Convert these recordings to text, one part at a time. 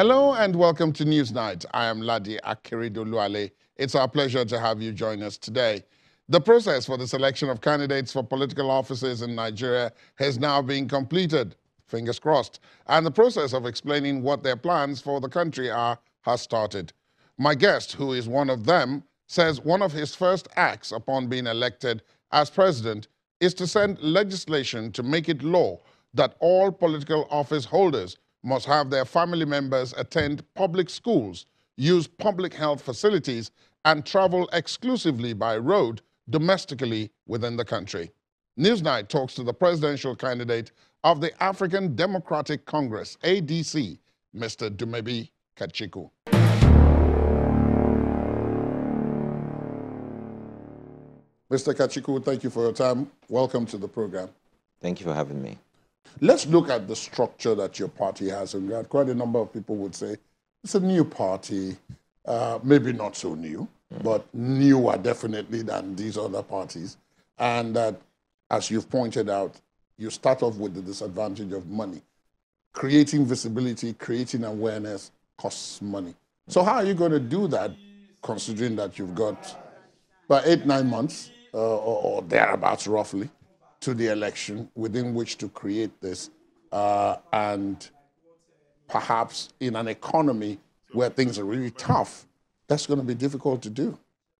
Hello and welcome to Newsnight. I am Ladi Akeredolu-Ale. It's our pleasure to have you join us today. The process for the selection of candidates for political offices in Nigeria has now been completed, fingers crossed, and the process of explaining what their plans for the country are has started. My guest, who is one of them, says one of his first acts upon being elected as president is to send legislation to make it law that all political office holders must have their family members attend public schools, use public health facilities, and travel exclusively by road domestically within the country. Newsnight talks to the presidential candidate of the African Democratic Congress, ADC, Mr. Dumebi Kachikwu. Mr. Kachikwu, thank you for your time. Welcome to the program. Thank you for having me. Let's look at the structure that your party has. And quite a number of people would say it's a new party, uh, maybe not so new, mm. but newer definitely than these other parties. And that, as you've pointed out, you start off with the disadvantage of money. Creating visibility, creating awareness costs money. So, how are you going to do that, considering that you've got about eight, nine months uh, or, or thereabouts roughly? To the election within which to create this, uh, and perhaps in an economy where things are really tough, that's going to be difficult to do.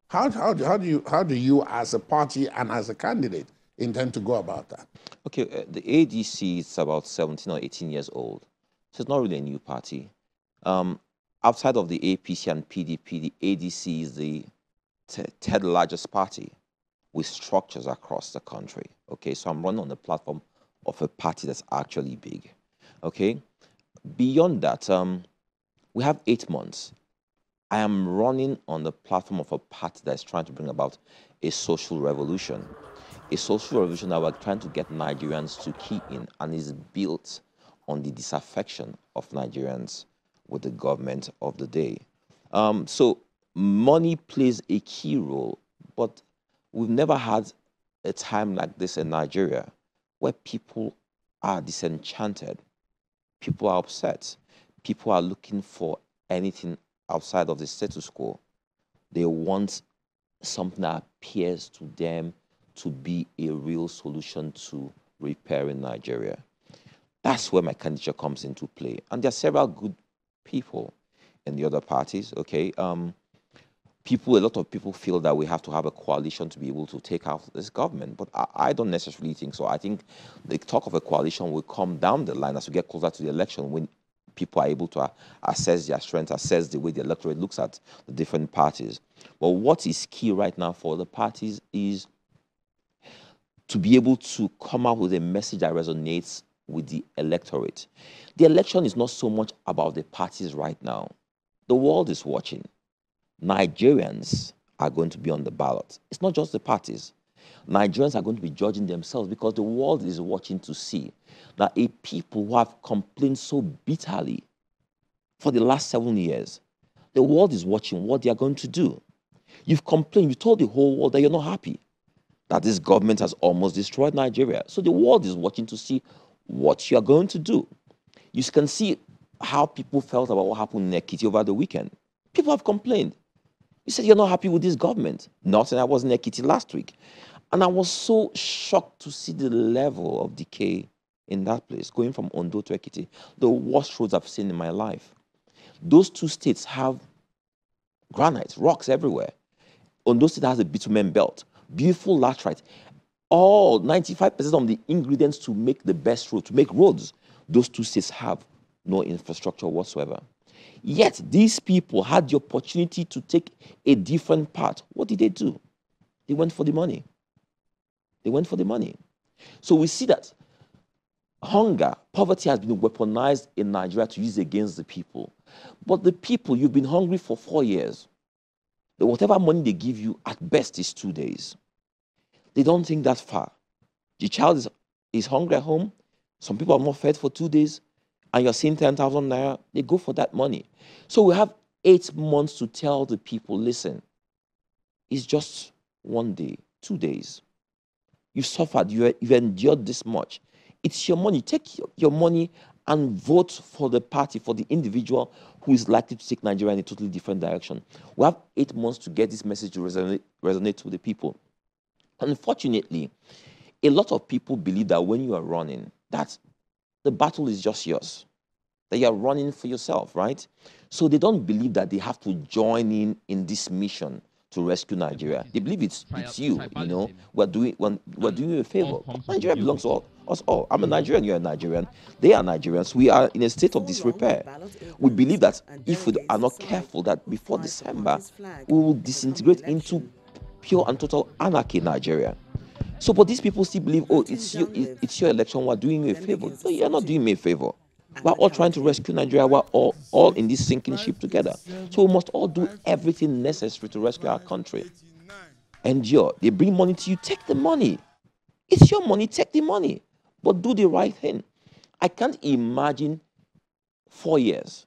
How, how, how, do you, how do you, as a party and as a candidate, intend to go about that? Okay, uh, the ADC is about 17 or 18 years old, so it's not really a new party. Um, outside of the APC and PDP, the ADC is the third largest party with structures across the country. Okay, so I'm running on the platform of a party that's actually big. Okay, beyond that, um, we have eight months. I am running on the platform of a party that's trying to bring about a social revolution. A social revolution that we're trying to get Nigerians to key in and is built on the disaffection of Nigerians with the government of the day. Um, so money plays a key role, but We've never had a time like this in Nigeria where people are disenchanted, people are upset, people are looking for anything outside of the status quo. They want something that appears to them to be a real solution to repairing Nigeria. That's where my candidature comes into play. And there are several good people in the other parties, okay? Um, people, a lot of people feel that we have to have a coalition to be able to take out this government. But I, I, don't necessarily think so. I think the talk of a coalition will come down the line as we get closer to the election when people are able to assess their strength, assess the way the electorate looks at the different parties. But what is key right now for the parties is to be able to come out with a message that resonates with the electorate. The election is not so much about the parties right now. The world is watching. Nigerians are going to be on the ballot. It's not just the parties. Nigerians are going to be judging themselves because the world is watching to see that a people who have complained so bitterly for the last seven years, the world is watching what they are going to do. You've complained, you told the whole world that you're not happy, that this government has almost destroyed Nigeria. So the world is watching to see what you are going to do. You can see how people felt about what happened in Ekiti over the weekend. People have complained. You said you're not happy with this government. Nothing. I was in Ekiti last week. And I was so shocked to see the level of decay in that place, going from Ondo to Ekiti, the worst roads I've seen in my life. Those two states have granite, rocks everywhere. Ondo State has a bitumen belt, beautiful laterite. All 95% of the ingredients to make the best road, to make roads, those two states have no infrastructure whatsoever. Yet these people had the opportunity to take a different path. What did they do? They went for the money. They went for the money. So we see that hunger, poverty has been weaponized in Nigeria to use against the people. But the people, you've been hungry for four years. Whatever money they give you, at best, is two days. They don't think that far. The child is, is hungry at home. Some people are not fed for two days and you're seeing 10,000 naira, they go for that money. So we have eight months to tell the people listen, it's just one day, two days. You've suffered, you, have endured this much. It's your money. Take your, your money and vote for the party, for the individual who is likely to take Nigeria in a totally different direction. We have eight months to get this message to resonate, resonate with the people. Unfortunately, a lot of people believe that when you are running, that the battle is just yours, that you are running for yourself, right? So they don't believe that they have to join in in this mission to rescue Nigeria. They believe it's it's you, you know. We're doing we're doing you a favor. Nigeria belongs to all, us all. I'm a Nigerian, you're a Nigerian. They are Nigerians. We are in a state of disrepair. We believe that if we are not careful, that before December, we will disintegrate into pure and total anarchy in Nigeria. So, but these people still believe, oh, it's your, it's your election, we're doing you a favor. No, you're not doing me a favor. We're all trying to rescue Nigeria. We're all, all in this sinking ship together. So we must all do everything necessary to rescue our country. Endure. They bring money to you, take the money. It's your money, take the money. But do the right thing. I can't imagine four years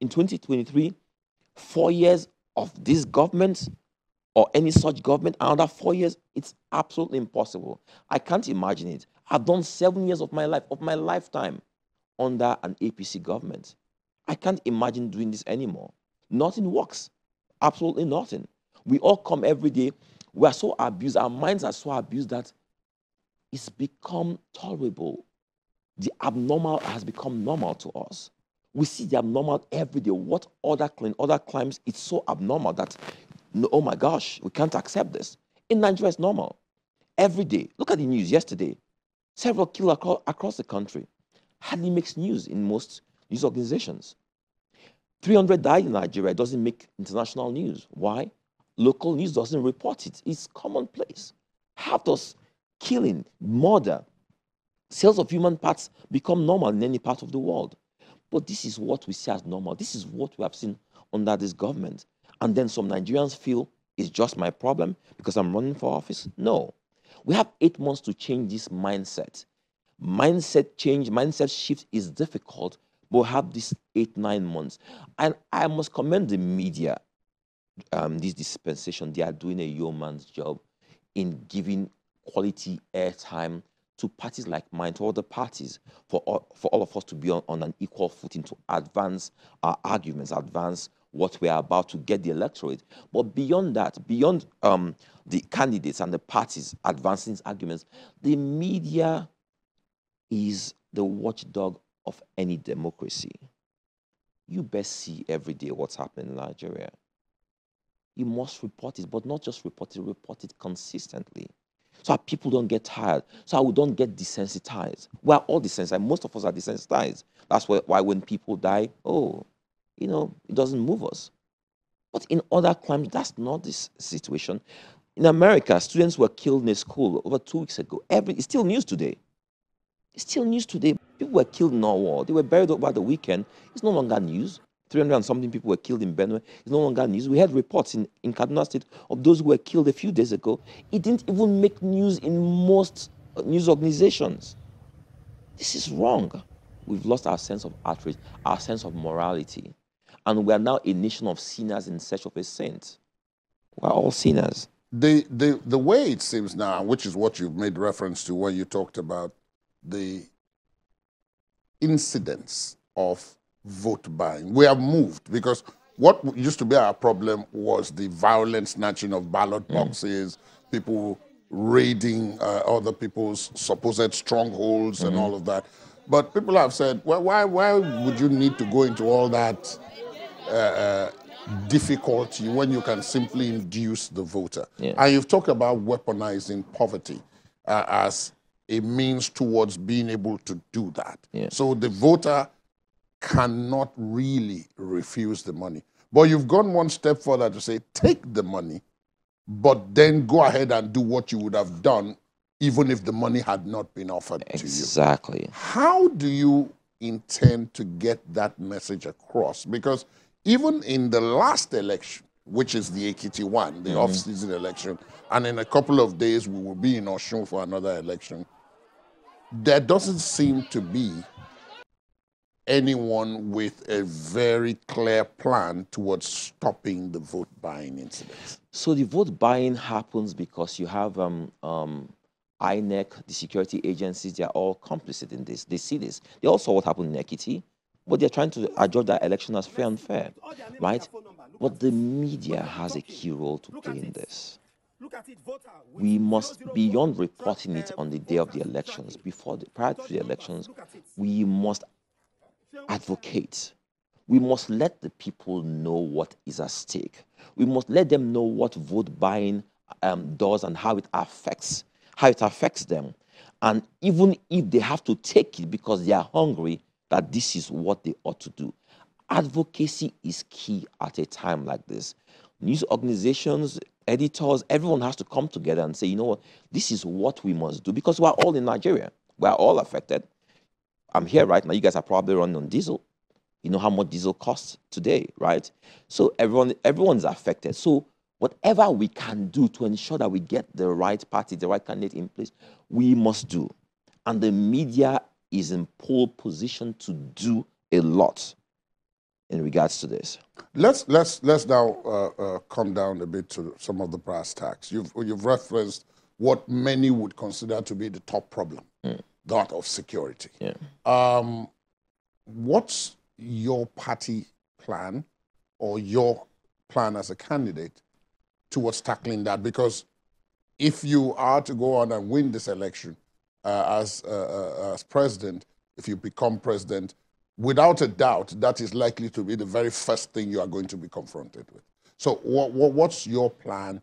in 2023, four years of this government or any such government, another four years, it's absolutely impossible. I can't imagine it. I've done seven years of my life, of my lifetime under an APC government. I can't imagine doing this anymore. Nothing works. Absolutely nothing. We all come every day. We are so abused. Our minds are so abused that it's become tolerable. The abnormal has become normal to us. We see the abnormal every day. What other other climes? It's so abnormal that, oh my gosh, we can't accept this. In Nigeria, it's normal. Every day. Look at the news yesterday. Several killed across, across the country hardly makes news in most news organizations. 300 died in Nigeria doesn't make international news. Why? Local news doesn't report it. It's commonplace. How does killing, murder, sales of human parts become normal in any part of the world? But this is what we see as normal. This is what we have seen under this government. And then some Nigerians feel it's just my problem because I'm running for office. No. We have eight months to change this mindset mindset change, mindset shift is difficult, but we have these eight, nine months. And I must commend the media, um, this dispensation. They are doing a yeoman's job in giving quality airtime to parties like mine, to other parties, for all, for all of us to be on, on an equal footing to advance our arguments, advance what we are about to get the electorate. But beyond that, beyond um, the candidates and the parties advancing arguments, the media is the watchdog of any democracy. You best see every day what's happening in Nigeria. You must report it, but not just report it, report it consistently. So that people don't get tired, so we don't get desensitized. We're all desensitized. Most of us are desensitized. That's why, why when people die, oh, you know, it doesn't move us. But in other crimes, that's not this situation. In America, students were killed in a school over two weeks ago. Every, it's still news today. It's still news today. People were killed in Owo. They were buried over the weekend. It's no longer news. 300 and something people were killed in Benue. It's no longer news. We had reports in, in Kaduna State of those who were killed a few days ago. It didn't even make news in most uh, news organizations. This is wrong. We've lost our sense of outrage, our sense of morality. And we are now a nation of sinners in search of a saint. We're all sinners. The, the, the way it seems now, which is what you've made reference to when you talked about the incidence of vote buying. We have moved because what used to be our problem was the violent snatching of ballot mm. boxes, mm. people raiding uh, other people's supposed strongholds mm. and all of that. But people have said, well, why, why would you need to go into all that uh, uh, difficulty when you can simply induce the voter? Yeah. And you've talked about weaponizing poverty uh, as a means towards being able to do that. Yeah. So the voter cannot really refuse the money. But you've gone one step further to say, take the money, but then go ahead and do what you would have done even if the money had not been offered exactly. to you. Exactly. How do you intend to get that message across? Because even in the last election, which is the Ekiti one, the mm -hmm. off-season election, and in a couple of days we will be in Osun for another election there doesn't seem to be anyone with a very clear plan towards stopping the vote buying incidents. So the vote buying happens because you have um, um, INEC, the security agencies, they are all complicit in this. They see this. They all saw what happened in Ekiti, but they're trying to adjudge that election as fair and fair, right? But the media has a key role to play in this. We must, beyond reporting it on the day of the elections, before the, prior to the elections, we must advocate. We must let the people know what is at stake. We must let them know what vote buying um, does and how it affects how it affects them. And even if they have to take it because they are hungry, that this is what they ought to do. Advocacy is key at a time like this. News organizations, editors, everyone has to come together and say, you know what, this is what we must do because we're all in Nigeria. We're all affected. I'm here right now. You guys are probably running on diesel. You know how much diesel costs today, right? So everyone, everyone's affected. So whatever we can do to ensure that we get the right party, the right candidate in place, we must do. And the media is in pole position to do a lot in regards to this. Let's let's let's now uh, uh, come down a bit to some of the brass tacks. You've you've referenced what many would consider to be the top problem, mm. that of security. Yeah. Um, what's your party plan, or your plan as a candidate towards tackling that because if you are to go on and win this election uh, as, uh, uh, as president, if you become president, without a doubt, that is likely to be the very first thing you are going to be confronted with. So, what, what, what's your plan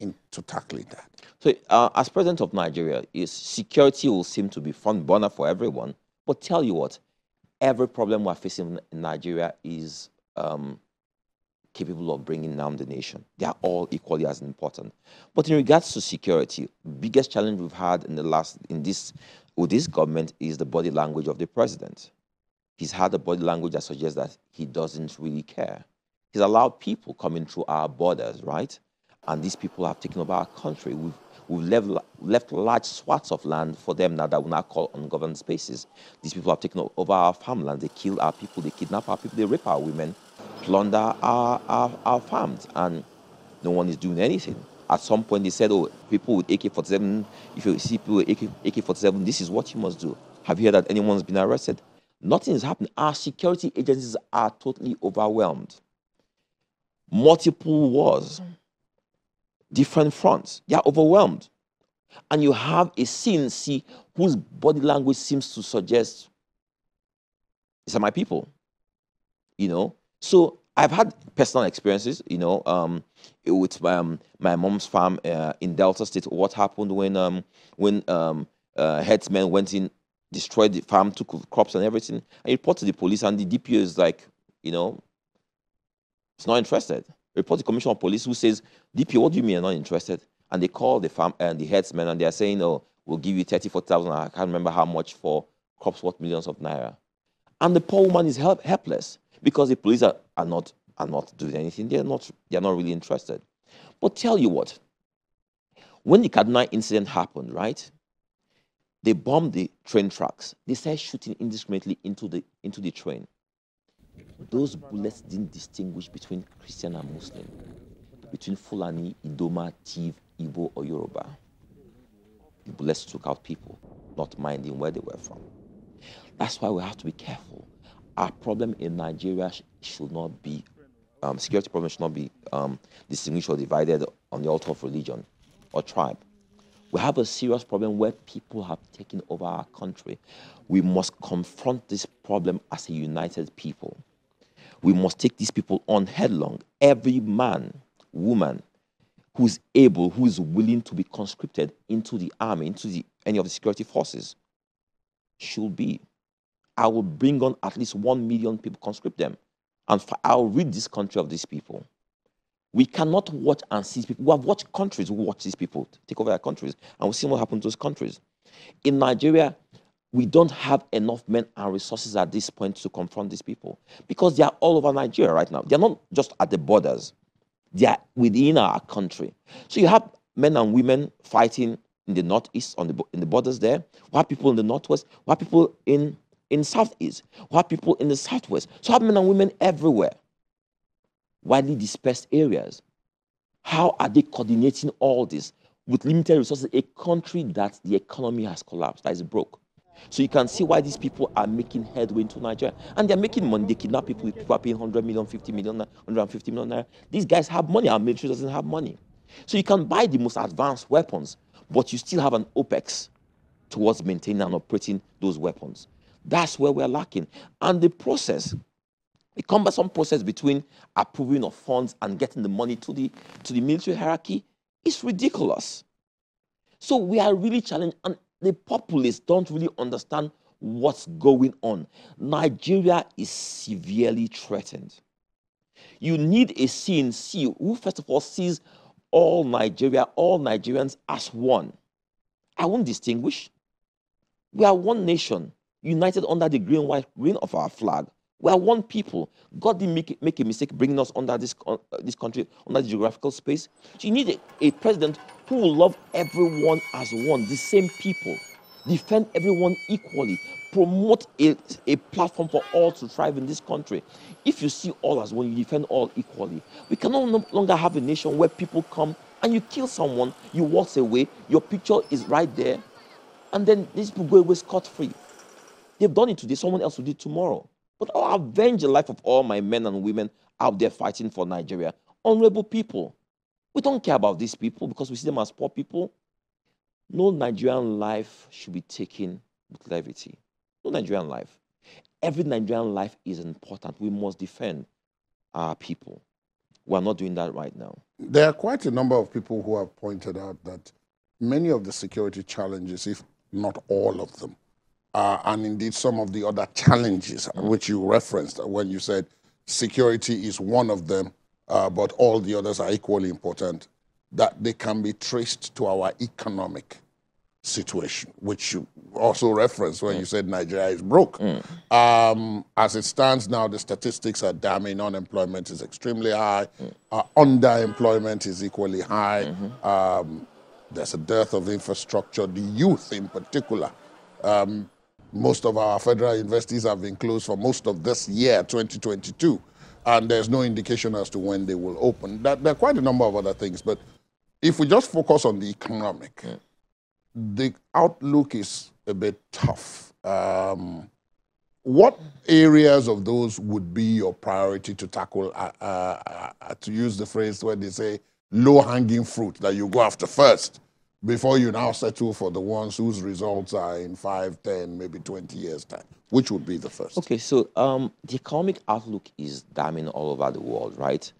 in, to tackling that? So, uh, as president of Nigeria, is security will seem to be front burner for everyone. But tell you what, every problem we're facing in Nigeria is um, capable of bringing down the nation. They are all equally as important. But in regards to security, biggest challenge we've had in the last in this with this government is the body language of the president. He's had a body language that suggests that he doesn't really care. He's allowed people coming through our borders, right? And these people have taken over our country. We've we've left, left large swaths of land for them now that we now call ungoverned spaces. These people have taken over our farmland. They kill our people. They kidnap our people. They rape our women plunder our, our, our farms and no one is doing anything. At some point, they said, oh, people with AK 47, if you see people with AK 47, this is what you must do. Have you heard that anyone's been arrested? Nothing is happening. Our security agencies are totally overwhelmed. Multiple wars, different fronts, they are overwhelmed. And you have a CNC whose body language seems to suggest, these are my people. You know, so I've had personal experiences, you know, um, with um, my mom's farm uh, in Delta State. What happened when um, when um, uh, herdsmen went in, destroyed the farm, took crops and everything. I reported to the police, and the DPO is like, you know, it's not interested. Report to the commissioner of police, who says, DPO, what do you mean you're not interested? And they call the farm and uh, the herdsmen, and they are saying, oh, we'll give you 34,000. I can't remember how much for crops worth millions of naira. And the poor woman is help, helpless because the police are, are not are not doing anything. They're not they're not really interested. But tell you what, when the Kaduna incident happened, right? They bombed the train tracks. They started shooting indiscriminately into the into the train. Those bullets didn't distinguish between Christian and Muslim, between Fulani, Idoma, Tiv, Igbo, or Yoruba. The bullets took out people, not minding where they were from. That's why we have to be careful our problem in Nigeria should not be, um, security problem should not be um, distinguished or divided on the altar of religion or tribe. We have a serious problem where people have taken over our country. We must confront this problem as a united people. We must take these people on headlong. Every man, woman who's able, who is willing to be conscripted into the army, into the, any of the security forces, should be I will bring on at least one million people, conscript them, and I'll rid this country of these people. We cannot watch and see people. We have watched countries who watch these people take over their countries, and we see what happened to those countries. In Nigeria, we don't have enough men and resources at this point to confront these people because they are all over Nigeria right now. They are not just at the borders, they are within our country. So you have men and women fighting in the northeast, on the in the borders there. We have people in the northwest. We have people in in southeast, we have people in the southwest. So have men and women everywhere, widely dispersed areas. How are they coordinating all this? with limited resources, a country that the economy has collapsed, that is broke. So you can see why these people are making headway into Nigeria. And they're making money. They kidnap people. People are paying 100 million, 50 million, 150 million. These guys have money. Our military doesn't have money. So you can buy the most advanced weapons, but you still have an OPEX towards maintaining and operating those weapons. That's where we're lacking. And the process, the cumbersome process between approving of funds and getting the money to the to the military hierarchy is ridiculous. So we are really challenged, and the populace don't really understand what's going on. Nigeria is severely threatened. You need a CNC who, first of all, sees all Nigeria, all Nigerians as one. I won't distinguish. We are one nation, united under the green, white, green of our flag. We are one people. God didn't make, make a mistake bringing us under this, uh, this country, under the geographical space. So you need a, a president who will love everyone as one, the same people, defend everyone equally, promote a, a platform for all to thrive in this country. If you see all as one, you defend all equally. We cannot no longer have a nation where people come and you kill someone, you walk away, your picture is right there, and then these people go away scot free. They've done it today, someone else will do it tomorrow. But I'll avenge the life of all my men and women out there fighting for Nigeria. Honorable people. We don't care about these people because we see them as poor people. No Nigerian life should be taken with levity. No Nigerian life. Every Nigerian life is important. We must defend our people. We are not doing that right now. There are quite a number of people who have pointed out that many of the security challenges, if not all of them, uh, and indeed some of the other challenges which you referenced when you said security is one of them, uh, but all the others are equally important, that they can be traced to our economic situation, which you also referenced when mm. you said Nigeria is broke. Mm. Um, as it stands now, the statistics are damning. Unemployment is extremely high. Mm. Uh, underemployment is equally high. -hmm. Um, there's a dearth of infrastructure. The youth, in particular, um, most of our federal universities have been closed for most of this year, 2022, and there's no indication as to when they will open. That, there are quite a number of other things, but if we just focus on the economic, yeah. the outlook is a bit tough. Um, what areas of those would be your priority to tackle, uh, uh, uh, to use the phrase where they say low hanging fruit that you go after first? Before you now settle for the ones whose results are in 5, 10, maybe 20 years' time? Which would be the first? Okay, so um, the economic outlook is damning all over the world, right?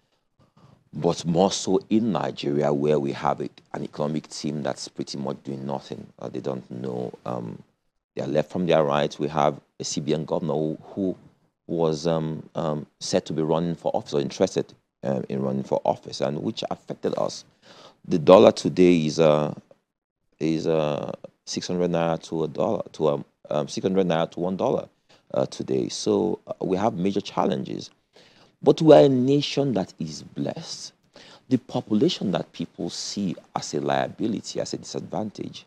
But more so in Nigeria, where we have a, an economic team that's pretty much doing nothing. Uh, they don't know. Um, they are left from their right. We have a CBN governor who, was um, um, said to be running for office or interested um, in running for office, and which affected us. The dollar today is uh, is uh, 600 naira to a dollar, to a, um, um 600 naira to one dollar uh, today. So uh, we have major challenges. But we are a nation that is blessed. The population that people see as a liability, as a disadvantage,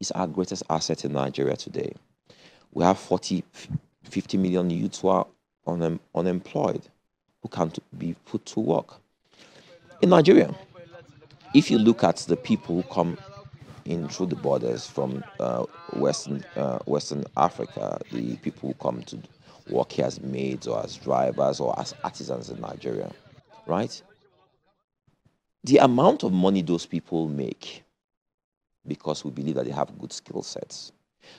is our greatest asset in Nigeria today. We have 40, 50 million youths who are un unemployed, who can't be put to work. In Nigeria, if you look at the people who come in through the borders from uh, Western uh, Western Africa, the people who come to work here as maids or as drivers or as artisans in Nigeria, right? The amount of money those people make, because we believe that they have good skill sets.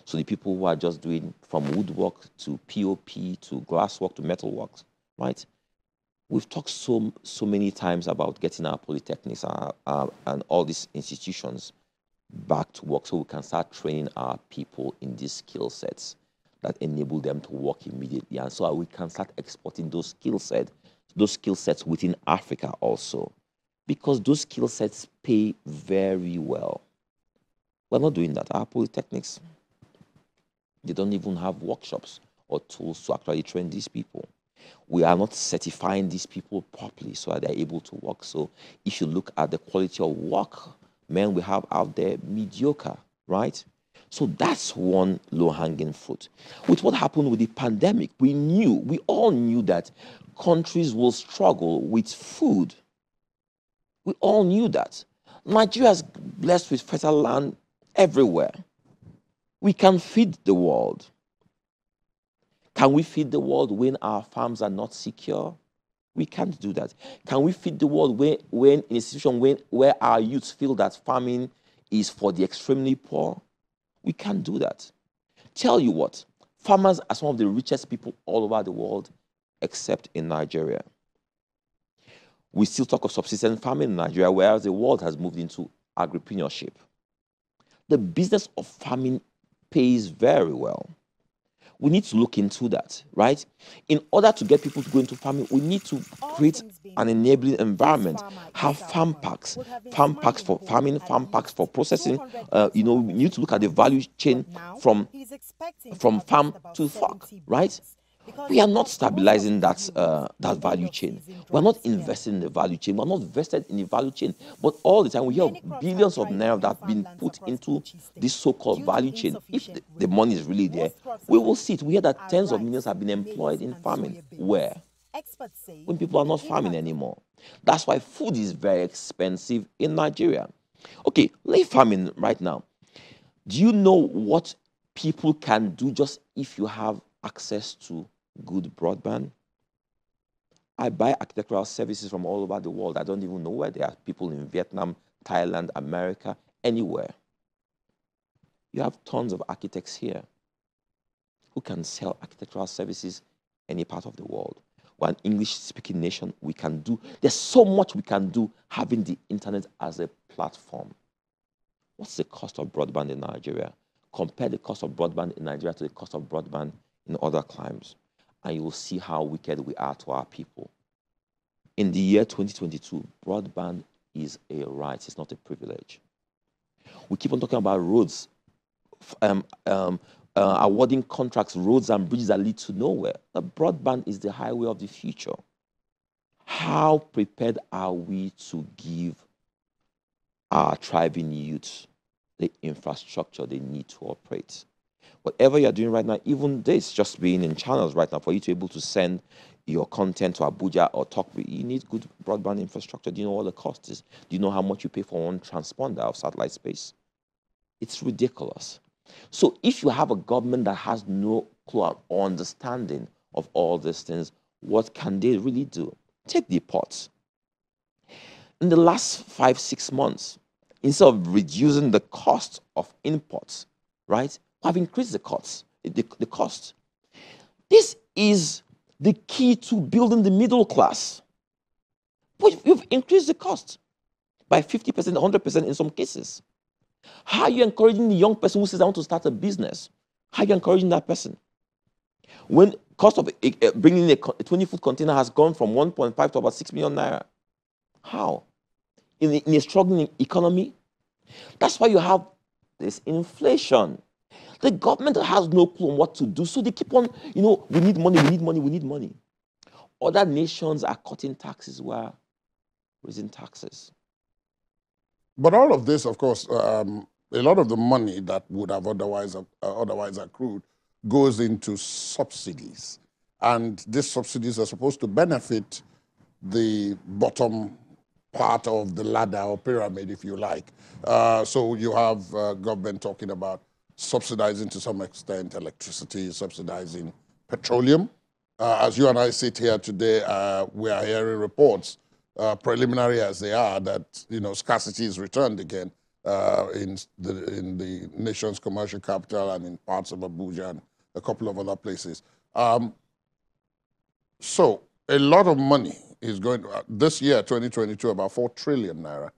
So the people who are just doing from woodwork to POP to glasswork to metalwork, right? We've talked so so many times about getting our polytechnics uh, uh, and all these institutions back to work so we can start training our people in these skill sets that enable them to work immediately. And so we can start exporting those skill sets, those skill sets within Africa also, because those skill sets pay very well. We're not doing that. Our polytechnics, they don't even have workshops or tools to actually train these people. We are not certifying these people properly so that they're able to work. So if you look at the quality of work men we have out there mediocre, right? So that's one low hanging fruit. With what happened with the pandemic, we knew, we all knew that countries will struggle with food. We all knew that. Nigeria is blessed with fertile land everywhere. We can feed the world. Can we feed the world when our farms are not secure? We can't do that. Can we feed the world when, when in a situation when, where our youths feel that farming is for the extremely poor? We can't do that. Tell you what, farmers are some of the richest people all over the world, except in Nigeria. We still talk of subsistence farming in Nigeria, whereas the world has moved into agripreneurship. The business of farming pays very well. We need to look into that, right? In order to get people to go into farming, we need to create an enabling environment. Have farm parks, farm parks for farming, farm parks for processing. Uh, you know, we need to look at the value chain from from farm to fork, right? We are not stabilizing that uh, that value chain. We're not investing in the value chain. We're not invested in the value chain. But all the time we hear billions of naira that have been put into this so-called value chain. If the, the money is really there, we will see it. We hear that tens of millions have been employed in farming. Where? When people are not farming anymore. That's why food is very expensive in Nigeria. Okay, leave farming right now. Do you know what people can do just if you have access to good broadband. I buy architectural services from all over the world. I don't even know where there are people in Vietnam, Thailand, America, anywhere. You have tons of architects here who can sell architectural services any part of the world. We're an English speaking nation. We can do, there's so much we can do having the internet as a platform. What's the cost of broadband in Nigeria? Compare the cost of broadband in Nigeria to the cost of broadband in other climes and you will see how wicked we are to our people. In the year 2022, broadband is a right, it's not a privilege. We keep on talking about roads, um, um, uh, awarding contracts, roads and bridges that lead to nowhere. Broadband is the highway of the future. How prepared are we to give our thriving youth the infrastructure they need to operate? Whatever you're doing right now, even this, just being in channels right now, for you to be able to send your content to Abuja or talk, you need good broadband infrastructure. Do you know what the cost is? Do you know how much you pay for one transponder of satellite space? It's ridiculous. So if you have a government that has no clue or understanding of all these things, what can they really do? Take the ports. In the last five, six months, instead of reducing the cost of imports, right, have increased the costs, the, the cost. This is the key to building the middle class. But you've increased the cost by 50%, 100% in some cases. How are you encouraging the young person who says, I want to start a business? How are you encouraging that person? When cost of eh, eh, bringing a 20-foot container has gone from 1.5 to about 6 million naira. How? In, in a struggling economy? That's why you have this inflation. The government has no clue on what to do. So they keep on, you know, we need money, we need money, we need money. Other nations are cutting taxes while raising taxes. But all of this, of course, um, a lot of the money that would have otherwise uh, otherwise accrued goes into subsidies, and these subsidies are supposed to benefit the bottom part of the ladder or pyramid, if you like. Uh, so you have uh, government talking about subsidizing to some extent electricity, subsidizing petroleum. Uh, as you and I sit here today, uh, we are hearing reports, uh, preliminary as they are, that you know scarcity is returned again uh, in the in the nation's commercial capital and in parts of Abuja and a couple of other places. Um, so a lot of money is going to, uh, this year, 2022, about four trillion naira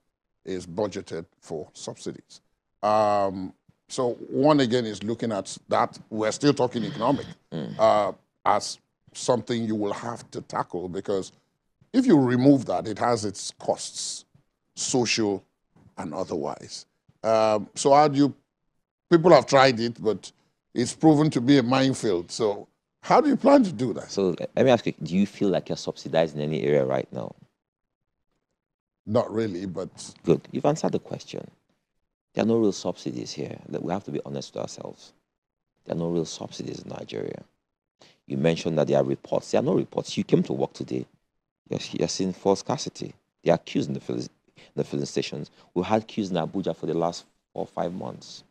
is budgeted for subsidies. Um, so one again is looking at that. We're still talking economic mm. uh, as something you will have to tackle because if you remove that, it has its costs, social and otherwise. Um, so how do you? People have tried it, but it's proven to be a minefield. So how do you plan to do that? So let me ask you: Do you feel like you're subsidized in any area right now? Not really, but good. You've answered the question. There are no real subsidies here. We have to be honest with ourselves. There are no real subsidies in Nigeria. You mentioned that there are reports. There are no reports. You came to work today. You're, seeing false scarcity. They are accusing the the filling stations. We had queues in Abuja for the last four or five months.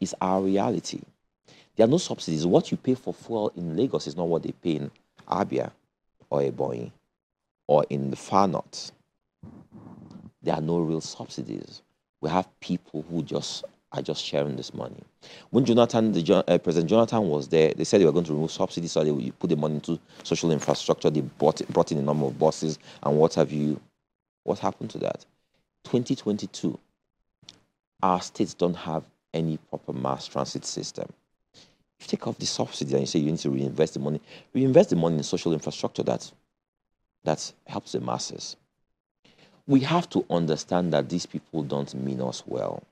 It's our reality. There are no subsidies. What you pay for fuel in Lagos is not what they pay in Abia or Ebonyi or in the far north. There are no real subsidies. We have people who just are just sharing this money. When Jonathan, the, uh, President Jonathan was there, they said they were going to remove subsidies, so they put the money into social infrastructure. They brought, brought in a number of buses and what have you. What happened to that? 2022, our states don't have any proper mass transit system. If you take off the subsidy and you say you need to reinvest the money, reinvest the money in social infrastructure that, that helps the masses. We have to understand that these people don't mean us well.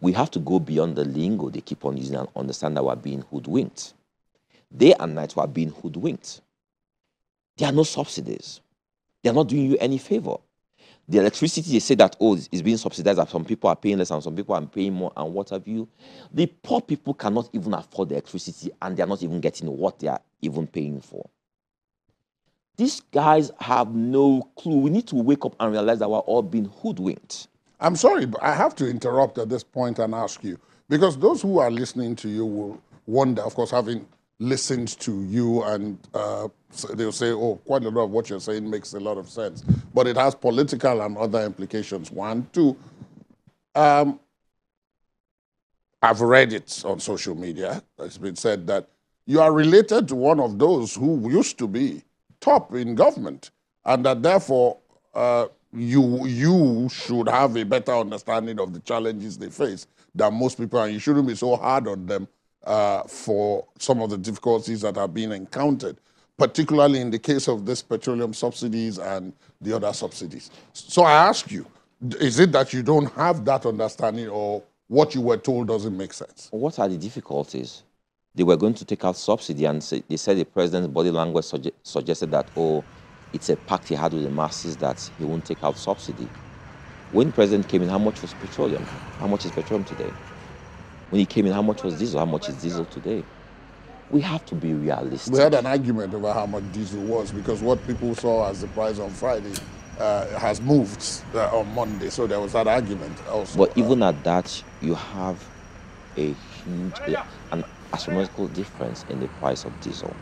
We have to go beyond the lingo they keep on using and understand that we're being hoodwinked. Day and night we're being hoodwinked. There are no subsidies. They're not doing you any favor. The electricity, they say that, oh, is being subsidized, that some people are paying less and some people are paying more, and what have you. The poor people cannot even afford the electricity and they're not even getting what they are even paying for. These guys have no clue. We need to wake up and realize that we're all being hoodwinked. I'm sorry, but I have to interrupt at this point and ask you, because those who are listening to you will wonder, of course, having listened to you and uh, they'll say, oh, quite a lot of what you're saying makes a lot of sense. But it has political and other implications. One, two, um, I've read it on social media. It's been said that you are related to one of those who used to be top in government, and that therefore uh, you you should have a better understanding of the challenges they face than most people, and you shouldn't be so hard on them uh, for some of the difficulties that are being encountered, particularly in the case of this petroleum subsidies and the other subsidies. So I ask you, is it that you don't have that understanding or what you were told doesn't make sense? What are the difficulties? They were going to take out subsidy and say, they said the president's body language suge suggested that, oh, it's a pact he had with the masses that he won't take out subsidy. When the president came in, how much was petroleum? How much is petroleum today? When he came in, how much was diesel? How much is diesel today? We have to be realistic. We had an argument over how much diesel was because what people saw as the price on Friday uh, has moved uh, on Monday. So there was that argument also. But even uh, at that, you have a huge, astronomical difference in the price of diesel.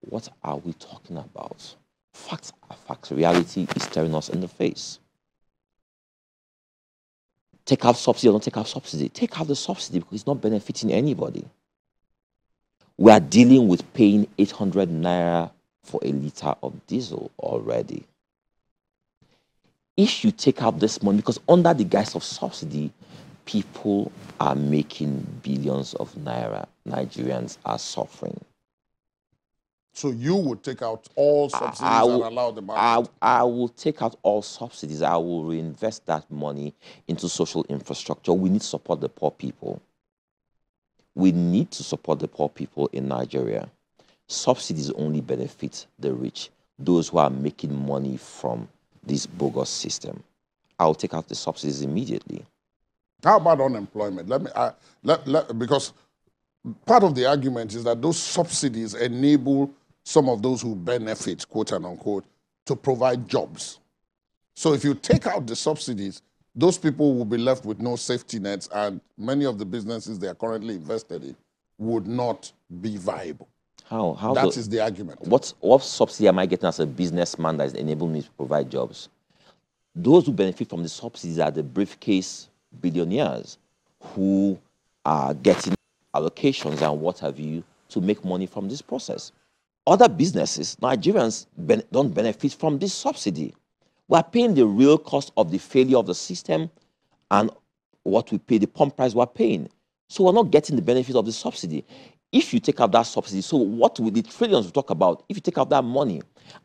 What are we talking about? Facts are facts. Reality is staring us in the face take out subsidy or not take out subsidy. Take out the subsidy because it's not benefiting anybody. We are dealing with paying 800 naira for a liter of diesel already. If you take out this money, because under the guise of subsidy, people are making billions of naira, Nigerians are suffering. So you would take out all subsidies I, I will, and allow the market? I, I will take out all subsidies. I will reinvest that money into social infrastructure. We need to support the poor people. We need to support the poor people in Nigeria. Subsidies only benefit the rich, those who are making money from this bogus system. I'll take out the subsidies immediately. How about unemployment? Let me, uh, let, let, because part of the argument is that those subsidies enable some of those who benefit, quote and unquote, to provide jobs. So if you take out the subsidies, those people will be left with no safety nets, and many of the businesses they are currently invested in would not be viable. How? How? That is the argument. What, what subsidy am I getting as a businessman that is enabling me to provide jobs? Those who benefit from the subsidies are the briefcase billionaires who are getting allocations and what have you to make money from this process. Other businesses, Nigerians ben don't benefit from this subsidy. We are paying the real cost of the failure of the system and what we pay, the pump price we're paying. So we're not getting the benefit of the subsidy. If you take out that subsidy, so what with the trillions we talk about, if you take out that money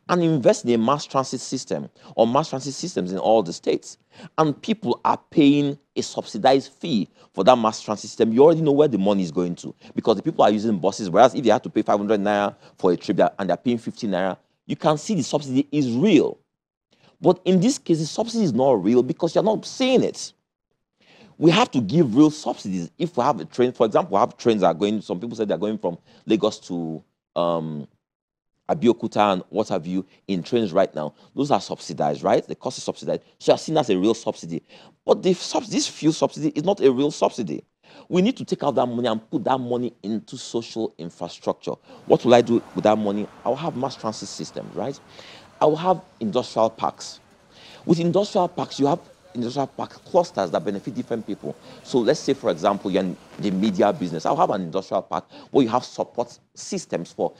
and invest in a mass transit system or mass transit systems in all the states, and people are paying a subsidized fee for that mass transit system, you already know where the money is going to because the people are using buses. Whereas if they have to pay 500 naira for a trip and they're paying 50 naira, you can see the subsidy is real. But in this case, the subsidy is not real because you're not seeing it we have to give real subsidies. If we have a train, for example, we have trains that are going, some people say they're going from Lagos to um, Abeokuta and what have you in trains right now, those are subsidized, right? The cost is subsidized. So you're seen as a real subsidy. But the sub- this fuel subsidy is not a real subsidy. We need to take out that money and put that money into social infrastructure. What will I do with that money? I'll have mass transit systems, right? I will have industrial parks. With industrial parks, you have industrial park clusters that benefit different people. So let's say, for example, you're in the media business. I'll have an industrial park where you have support systems for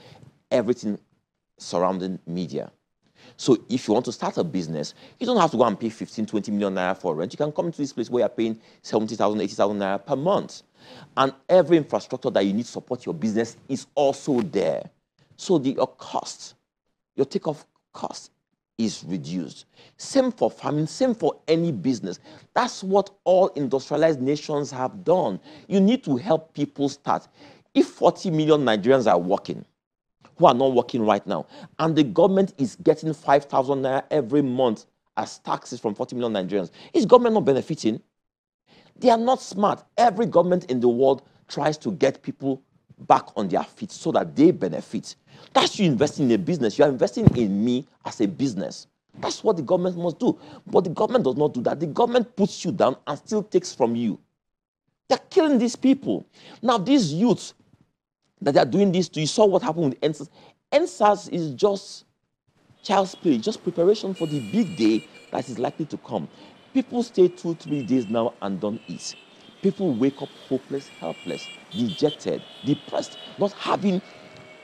everything surrounding media. So if you want to start a business, you don't have to go and pay 15, 20 million naira for rent. You can come to this place where you're paying 70,000, 80,000 naira per month. And every infrastructure that you need to support your business is also there. So the, your cost, your takeoff cost is reduced. Same for farming, same for any business. That's what all industrialized nations have done. You need to help people start. If 40 million Nigerians are working, who are not working right now, and the government is getting 5,000 naira every month as taxes from 40 million Nigerians, is government not benefiting? They are not smart. Every government in the world tries to get people back on their feet so that they benefit. That's you investing in a business. You are investing in me as a business. That's what the government must do. But the government does not do that. The government puts you down and still takes from you. They're killing these people. Now, these youths that they're doing this to, you saw what happened with EndSARS. EndSARS is just child's play, just preparation for the big day that is likely to come. People stay two, three days now and don't eat. People wake up hopeless, helpless, dejected, depressed, not having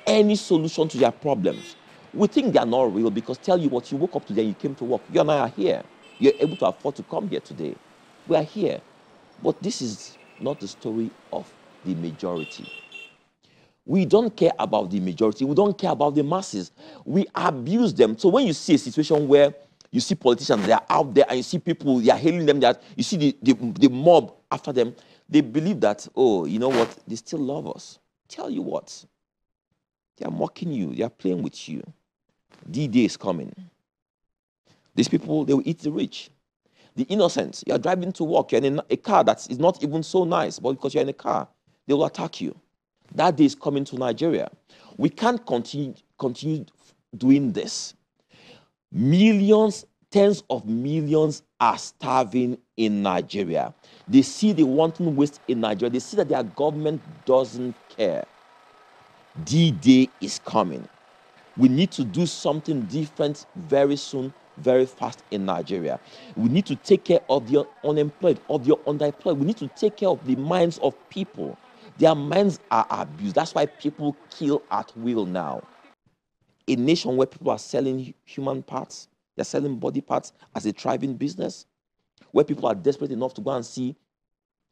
any solution to their problems. We think they are not real because tell you what, you woke up today, you came to work. You and I are here. You're able to afford to come here today. We are here. But this is not the story of the majority. We don't care about the majority. We don't care about the masses. We abuse them. So when you see a situation where you see politicians, they are out there, and you see people, they are hailing them, that you see the, the, the mob after them, they believe that, oh, you know what, they still love us. Tell you what, they are mocking you, they are playing with you. D Day is coming. These people, they will eat the rich. The innocent, you are driving to work, you're in a car that is not even so nice, but because you're in a car, they will attack you. That day is coming to Nigeria. We can't continue, continue doing this. Millions, tens of millions are starving in Nigeria. They see the wanton waste in Nigeria. They see that their government doesn't care. D Day is coming. We need to do something different very soon, very fast in Nigeria. We need to take care of the unemployed, of the underemployed. We need to take care of the minds of people. Their minds are abused. That's why people kill at will now. A nation where people are selling human parts, they're selling body parts as a thriving business, where people are desperate enough to go and see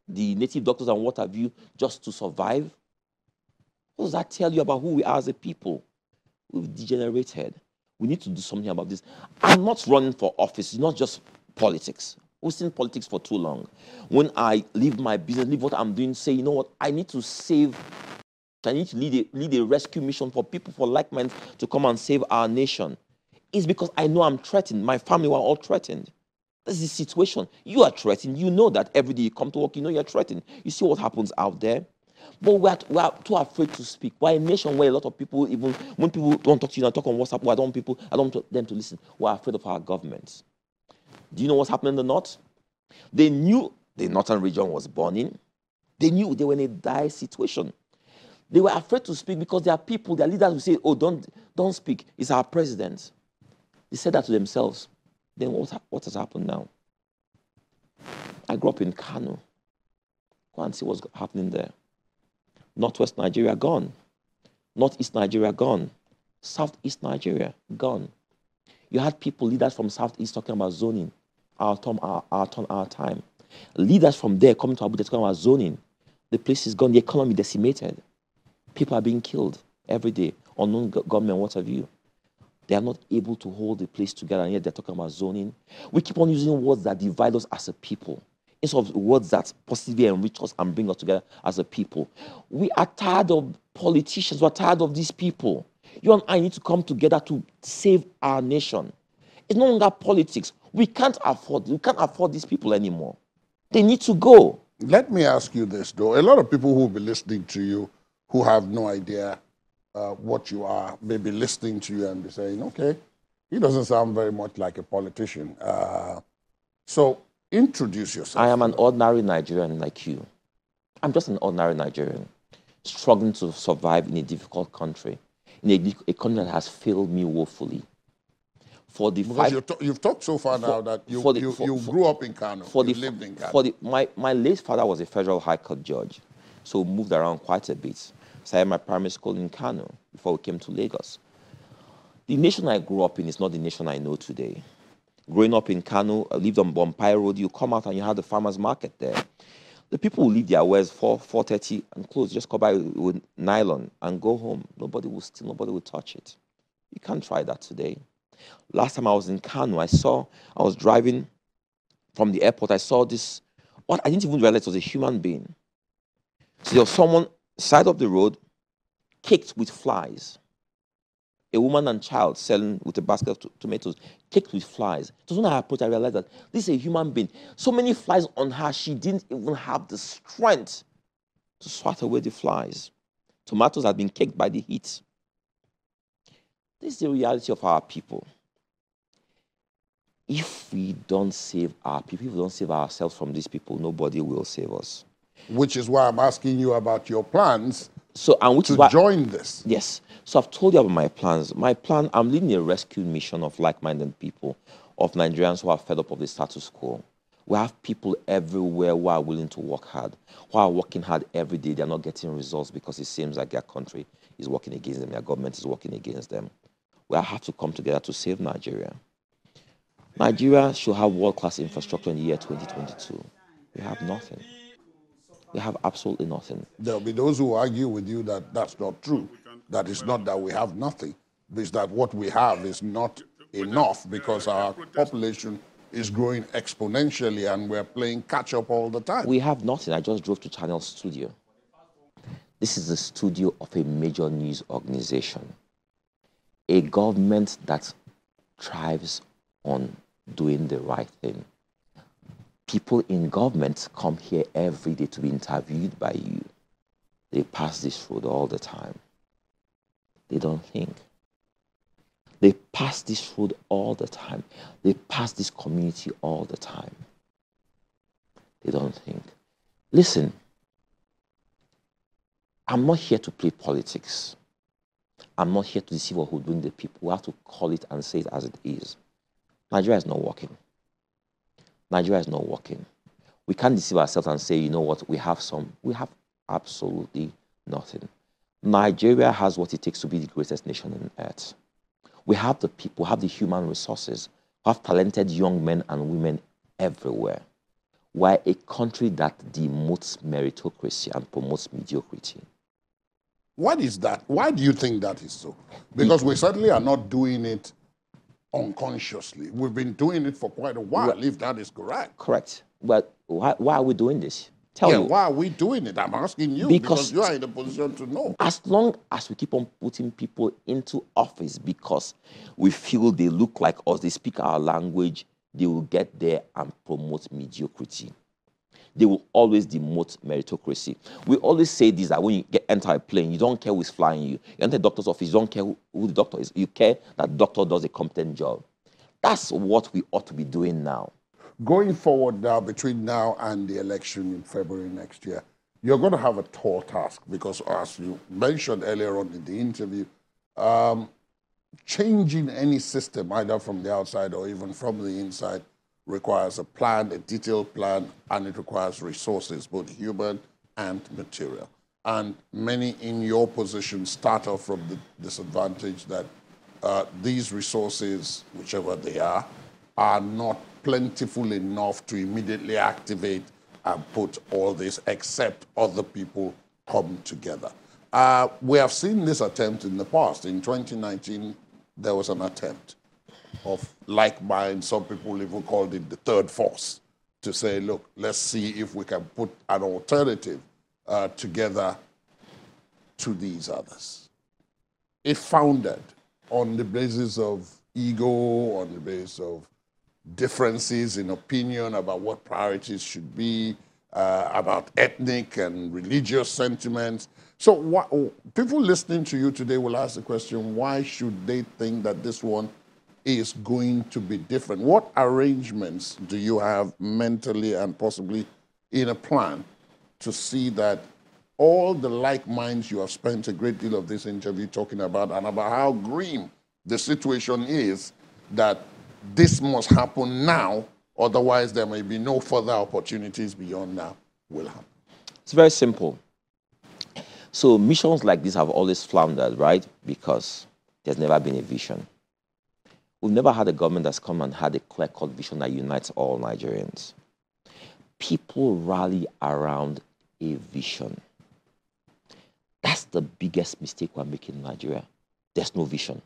the native doctors and what have you just to survive. What does that tell you about who we are as a people? We've degenerated. We need to do something about this. I'm not running for office, it's not just politics. We've seen politics for too long. When I leave my business, leave what I'm doing, say, you know what, I need to save, I need to lead a, lead a rescue mission for people, for like minds to come and save our nation. It's because I know I'm threatened. My family were all threatened. This is the situation. You are threatened. You know that every day you come to work, you know you're threatened. You see what happens out there. But we're, we're too afraid to speak. We're a nation where a lot of people, even when people don't talk to you and talk on WhatsApp, I don't people, I don't want them to listen. We're afraid of our governments. Do you know what's happening in the north? They knew the northern region was burning. They knew they were in a dire situation. They were afraid to speak because their people, their leaders will say, Oh, don't, don't speak. It's our president. They said that to themselves. Then what, what has happened now? I grew up in Kano. Go and see what's happening there. Northwest Nigeria gone. Northeast Nigeria gone. Southeast Nigeria gone. You had people, leaders from Southeast talking about zoning, our turn, our, our turn, our time. Leaders from there coming to Abuja talking about zoning. The place is gone, the economy decimated. People are being killed every day. Unknown government, what have you. They are not able to hold the place together, and yet they're talking about zoning. We keep on using words that divide us as a people instead of words that positively enrich us and bring us together as a people. We are tired of politicians. We're tired of these people. You and I need to come together to save our nation. It's no longer politics. We can't afford. We can't afford these people anymore. They need to go. Let me ask you this, though. A lot of people who will be listening to you who have no idea uh, what you are, maybe listening to you and be saying, okay, he doesn't sound very much like a politician. Uh, so introduce yourself. I am an ordinary Nigerian like you. I'm just an ordinary Nigerian struggling to survive in a difficult country, in a, a country that has failed me woefully. For the because five, you've talked so far for, now that you, the, you, for, you grew up in Kano, for you the, lived in Kano. For the, my, my late father was a federal high court judge, so moved around quite a bit. I had my primary school in Kano before we came to Lagos. The nation I grew up in is not the nation I know today. Growing up in Kano, I lived on Bompai Road, you come out and you had the farmer's market there. The people will leave their wares 4, 4.30 and close, just come by with, nylon and go home. Nobody will steal, nobody will touch it. You can't try that today. Last time I was in Kano, I saw, I was driving from the airport, I saw this, what I didn't even realize was a human being. So there was someone side of the road, caked with flies. A woman and child selling with a basket of tomatoes, caked with flies. It when I approached, I realized that this is a human being. So many flies on her, she didn't even have the strength to swat away the flies. Tomatoes had been caked by the heat. This is the reality of our people. If we don't save our people, if we don't save ourselves from these people, nobody will save us which is why I'm asking you about your plans so, and which to is why, join this. Yes. So I've told you about my plans. My plan, I'm leading a rescue mission of like-minded people, of Nigerians who are fed up of the status quo. We have people everywhere who are willing to work hard, who are working hard every day. They're not getting results because it seems like their country is working against them, their government is working against them. We have to come together to save Nigeria. Nigeria should have world-class infrastructure in the year 2022. We have nothing. We have absolutely nothing. There'll be those who argue with you that that's not true. That it's not that we have nothing. It's that what we have is not enough because our population is growing exponentially and we're playing catch up all the time. We have nothing. I just drove to Channel Studio. This is the studio of a major news organization, a government that thrives on doing the right thing people in government come here every day to be interviewed by you. They pass this road all the time. They don't think. They pass this road all the time. They pass this community all the time. They don't think. Listen, I'm not here to play politics. I'm not here to deceive or hoodwink the people. We have to call it and say it as it is. Nigeria is not working. Nigeria is not working. We can't deceive ourselves and say, you know what, we have some. We have absolutely nothing. Nigeria has what it takes to be the greatest nation on earth. We have the people, we have the human resources, we have talented young men and women everywhere. We're a country that demotes meritocracy and promotes mediocrity. What is that? Why do you think that is so? Because we certainly are not doing it unconsciously. We've been doing it for quite a while, well, if that is correct. Correct. But why, why are we doing this? Tell yeah, me. why are we doing it? I'm asking you because, because you are in a position to know. As long as we keep on putting people into office because we feel they look like us, they speak our language, they will get there and promote mediocrity they will always demote meritocracy. We always say this that when you get, enter a plane, you don't care who's flying you. You enter the doctor's office, you don't care who, who the doctor is. You care that doctor does a competent job. That's what we ought to be doing now. Going forward now, between now and the election in February next year, you're going to have a tall task because, as you mentioned earlier on in the interview, um, changing any system, either from the outside or even from the inside, requires a plan, a detailed plan, and it requires resources, both human and material. And many in your position start off from the disadvantage that uh, these resources, whichever they are, are not plentiful enough to immediately activate and put all this, except other people come together. Uh, we have seen this attempt in the past. In 2019, there was an attempt of like mind. Some people even called it the third force to say, look, let's see if we can put an alternative uh, together to these others. It founded on the basis of ego, on the basis of differences in opinion about what priorities should be, uh, about ethnic and religious sentiments. So what, people listening to you today will ask the question, why should they think that this one is going to be different? What arrangements do you have mentally and possibly in a plan to see that all the like minds you have spent a great deal of this interview talking about and about how grim the situation is that this must happen now, otherwise there may be no further opportunities beyond now will happen. It's very simple. So missions like this have always floundered, right? Because there's never been a vision. We've never had a government that's come and had a clear-cut vision that unites all Nigerians. People rally around a vision. That's the biggest mistake we're making in Nigeria. There's no vision.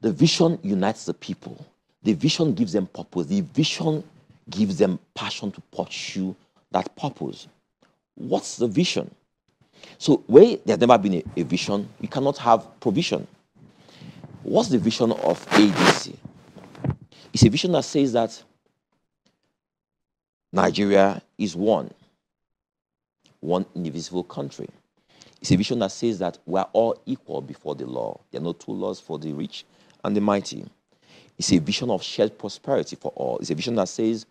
The vision unites the people. The vision gives them purpose. The vision gives them passion to pursue that purpose. What's the vision? So, where there's never been a, a vision, you cannot have provision. What's the vision of ADC? It's a vision that says that Nigeria is one, one indivisible country. It's a vision that says that we're all equal before the law. There are no two laws for the rich and the mighty. It's a vision of shared prosperity for all. It's a vision that says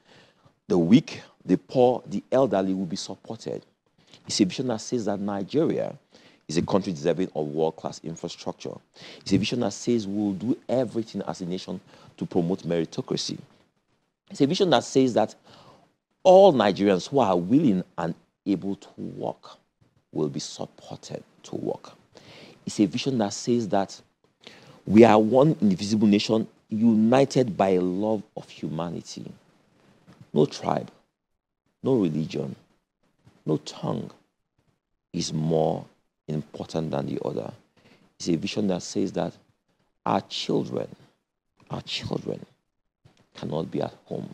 the weak, the poor, the elderly will be supported. It's a vision that says that Nigeria is a country deserving of world class infrastructure. It's a vision that says we'll do everything as a nation to promote meritocracy. It's a vision that says that all Nigerians who are willing and able to work will be supported to work. It's a vision that says that we are one indivisible nation united by a love of humanity. No tribe, no religion, no tongue is more important than the other. It's a vision that says that our children, our children cannot be at home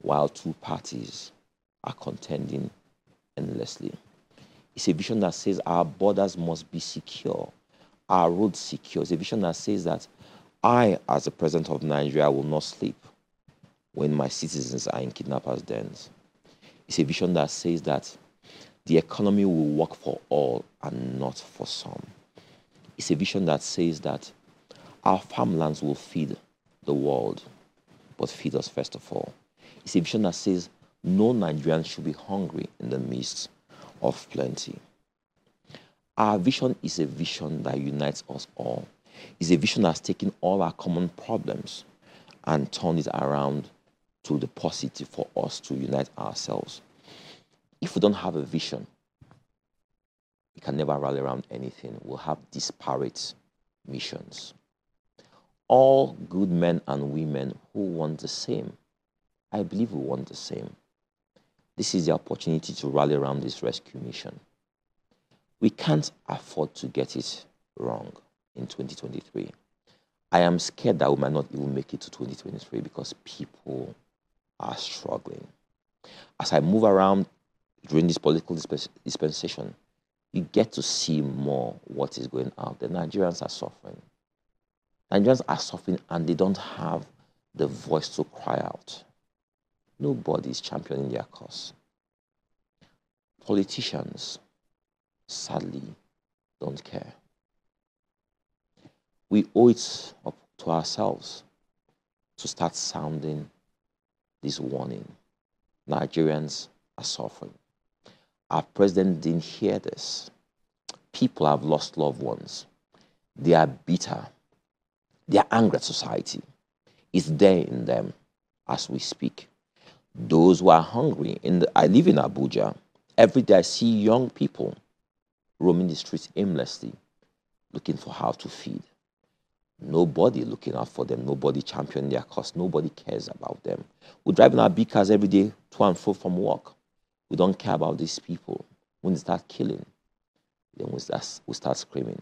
while two parties are contending endlessly. It's a vision that says our borders must be secure our roads secure. It's a vision that says that I, as the president of Nigeria, will not sleep when my citizens are in kidnappers' dens. It's a vision that says that the economy will work for all and not for some. It's a vision that says that our farmlands will feed the world, but feed us first of all. It's a vision that says no Nigerian should be hungry in the midst of plenty. Our vision is a vision that unites us all. It's a vision that's taken all our common problems and turned it around to the positive for us to unite ourselves. If we don't have a vision, we can never rally around anything. We'll have disparate missions. All good men and women who want the same, I believe we want the same. This is the opportunity to rally around this rescue mission. We can't afford to get it wrong in 2023. I am scared that we might not even make it to 2023 because people are struggling. As I move around during this political dispensation, you get to see more what is going on. The Nigerians are suffering. Nigerians are suffering and they don't have the voice to cry out. Nobody is championing their cause. Politicians sadly don't care. We owe it up to ourselves to start sounding this warning. Nigerians are suffering. Our president didn't hear this. People have lost loved ones. They are bitter. They are angry at society. It's there in them as we speak. Those who are hungry, in the, I live in Abuja. Every day I see young people roaming the streets aimlessly, looking for how to feed. Nobody looking out for them, nobody championing their cause, nobody cares about them. We're driving our big cars every day to and fro from work. We don't care about these people. When they start killing, then we start, we start screaming.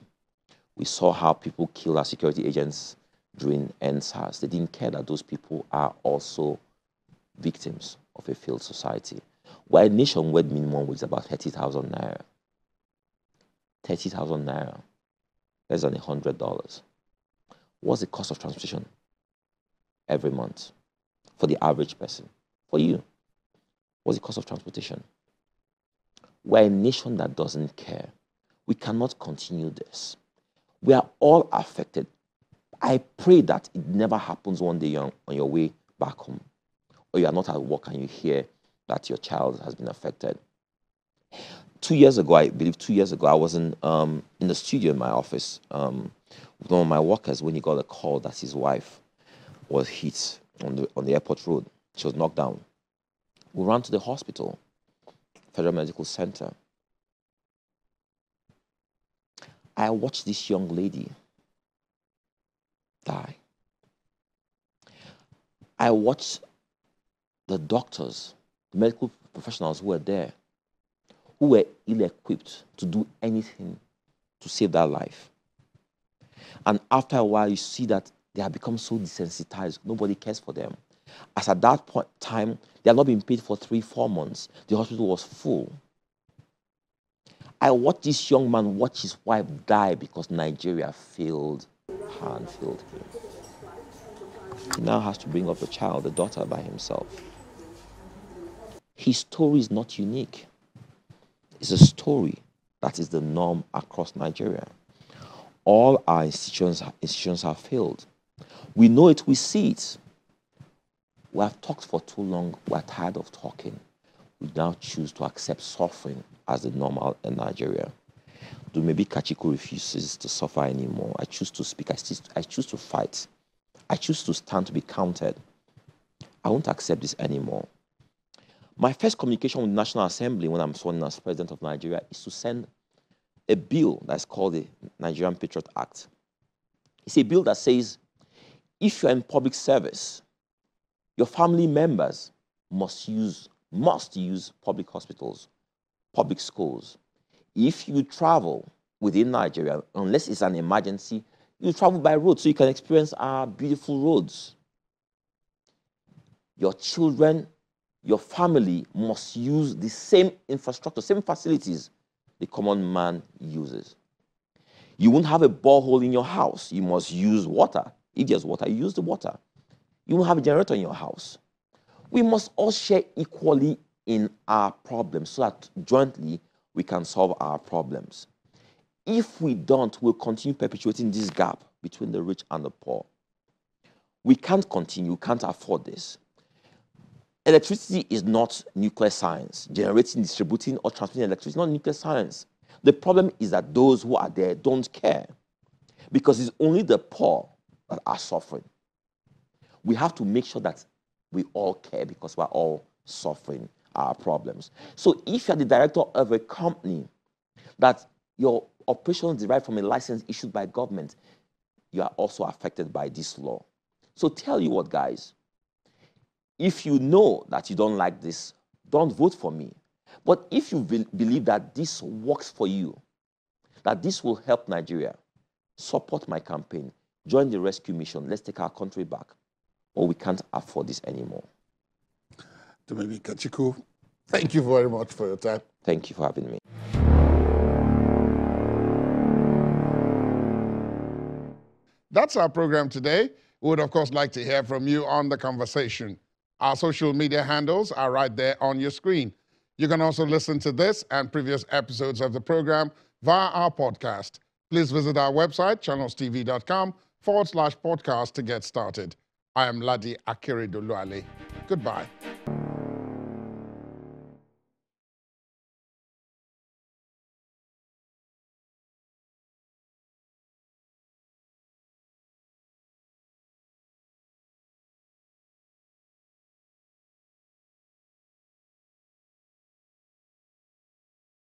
We saw how people killed our security agents during EndSARS. They didn't care that those people are also victims of a failed society. Where minimum wage is about 30,000 naira. 30,000 naira, less than $100. What's the cost of transportation every month for the average person? For you. What's the cost of transportation? We're a nation that doesn't care. We cannot continue this. We are all affected. I pray that it never happens one day on, on your way back home, or you are not at work and you hear that your child has been affected. Two years ago, I believe two years ago, I was in, um, in the studio in my office um, with one of my workers when he got a call that his wife was hit on the, on the airport road. She was knocked down. We ran to the hospital, Federal Medical Center. I watched this young lady die. I watched the doctors, the medical professionals who were there, who were ill equipped to do anything to save that life. And after a while, you see that they have become so desensitized, nobody cares for them. As at that point time, they had not been paid for three, four months. The hospital was full. I watched this young man watch his wife die because Nigeria failed her and failed him. He now has to bring up a child, a daughter, by himself. His story is not unique. It's a story that is the norm across Nigeria. All our institutions, institutions have failed. We know it, we see it. We have talked for too long. We're tired of talking. We now choose to accept suffering as the normal in Nigeria. Dumebi Kachikwu refuses to suffer anymore. I choose to speak. I, I choose to fight. I choose to stand to be counted. I won't accept this anymore. My first communication with the National Assembly when I'm sworn in as President of Nigeria is to send a bill that's called the Nigerian Patriot Act. It's a bill that says if you're in public service, your family members must use, must use public hospitals, public schools. If you travel within Nigeria, unless it's an emergency, you travel by road so you can experience our beautiful roads. Your children, your family must use the same infrastructure, same facilities the common man uses. You won't have a borehole in your house. You must use water. If there's water, use the water. You won't have a generator in your house. We must all share equally in our problems so that jointly we can solve our problems. If we don't, we'll continue perpetuating this gap between the rich and the poor. We can't continue, we can't afford this. Electricity is not nuclear science. Generating, distributing, or transmitting electricity is not nuclear science. The problem is that those who are there don't care because it's only the poor that are suffering we have to make sure that we all care because we're all suffering our problems. So if you're the director of a company that your operations derive from a license issued by government, you are also affected by this law. So tell you what, guys, if you know that you don't like this, don't vote for me. But if you be believe that this works for you, that this will help Nigeria, support my campaign, join the rescue mission, let's take our country back or we can't afford this anymore. Dumebi Kachikwu, thank you very much for your time. Thank you for having me. That's our program today. We would, of course, like to hear from you on the conversation. Our social media handles are right there on your screen. You can also listen to this and previous episodes of the program via our podcast. Please visit our website, channelstv.com forward slash podcast to get started. I am Ladi Akeredolu-Ale. Goodbye.